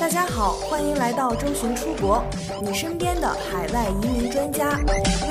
大家好，欢迎来到周巡出国，你身边的海外移民专家，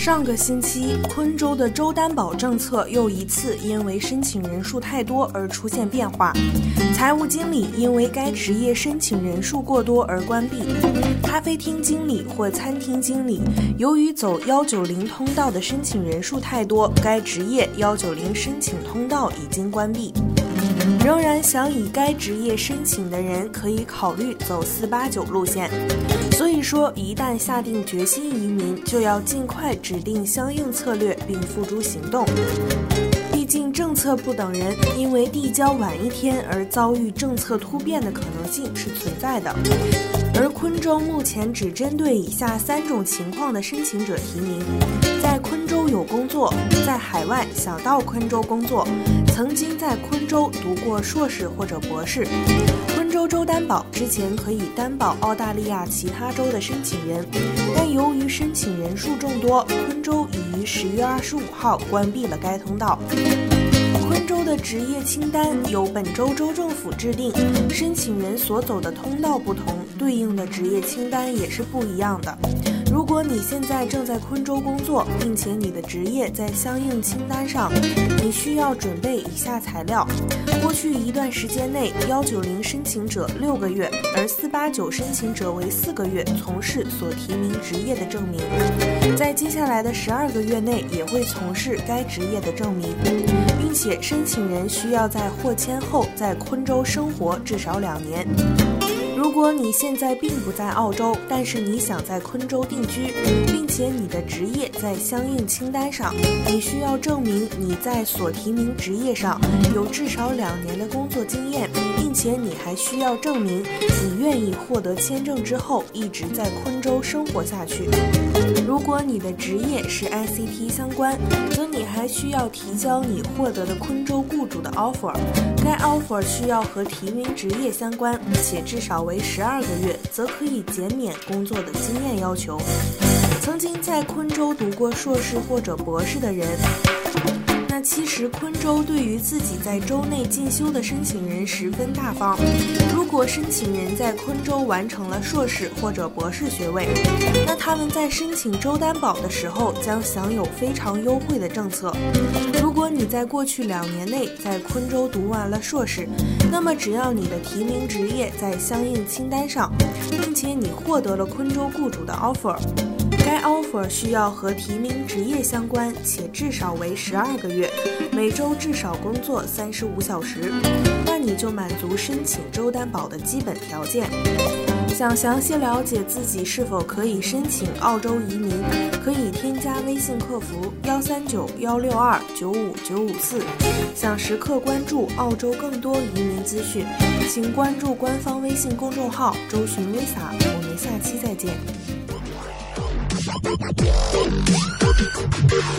上个星期，昆州的州担保政策又一次因为申请人数太多而出现变化。财务经理因为该职业申请人数过多而关闭；咖啡厅经理或餐厅经理由于走幺九零通道的申请人数太多，该职业幺九零申请通道已经关闭。仍然想以该职业申请的人可以考虑走四八九路线。所以说，一旦下定决心移民，就要尽快指定相应策略并付诸行动。毕竟政策不等人，因为递交晚一天而遭遇政策突变的可能性是存在的。而昆州目前只针对以下三种情况的申请者提名：在昆州有工作，在海外想到昆州工作，曾经在昆州读过硕士或者博士。昆州州担保之前可以担保澳大利亚其他州的申请人，但由于申请人数众多，昆州已于十月二十五号关闭了该通道。昆州的职业清单由本州州政府制定，申请人所走的通道不同，对应的职业清单也是不一样的。如果你现在正在昆州工作，并且你的职业在相应清单上，你需要准备以下材料：过去一段时间内，幺九零申请者六个月，而四八九申请者为四个月从事所提名职业的证明，在接下来的十二个月内也会从事该职业的证明，并且申请人需要在获签后在昆州生活至少两年。如果你现在并不在澳洲，但是你想在昆州定居，并且你的职业在相应清单上，你需要证明你在所提名职业上有至少两年的工作经验，并且你还需要证明你愿意获得签证之后一直在昆州生活下去。如果你的职业是 ICT 相关，则你还需要提交你获得的昆州雇主的 offer，该 offer 需要和提名职业相关，且至少为十二个月，则可以减免工作的经验要求。曾经在昆州读过硕士或者博士的人。那其实昆州对于自己在州内进修的申请人十分大方。如果申请人在昆州完成了硕士或者博士学位，那他们在申请州担保的时候将享有非常优惠的政策。如果你在过去两年内在昆州读完了硕士，那么只要你的提名职业在相应清单上，并且你获得了昆州雇主的 offer。该 offer 需要和提名职业相关，且至少为十二个月，每周至少工作三十五小时，那你就满足申请州担保的基本条件。想详细了解自己是否可以申请澳洲移民，可以添加微信客服幺三九幺六二九五九五四。想时刻关注澳洲更多移民资讯，请关注官方微信公众号“周寻 Visa”。我们下期再见。ポピポピポピ。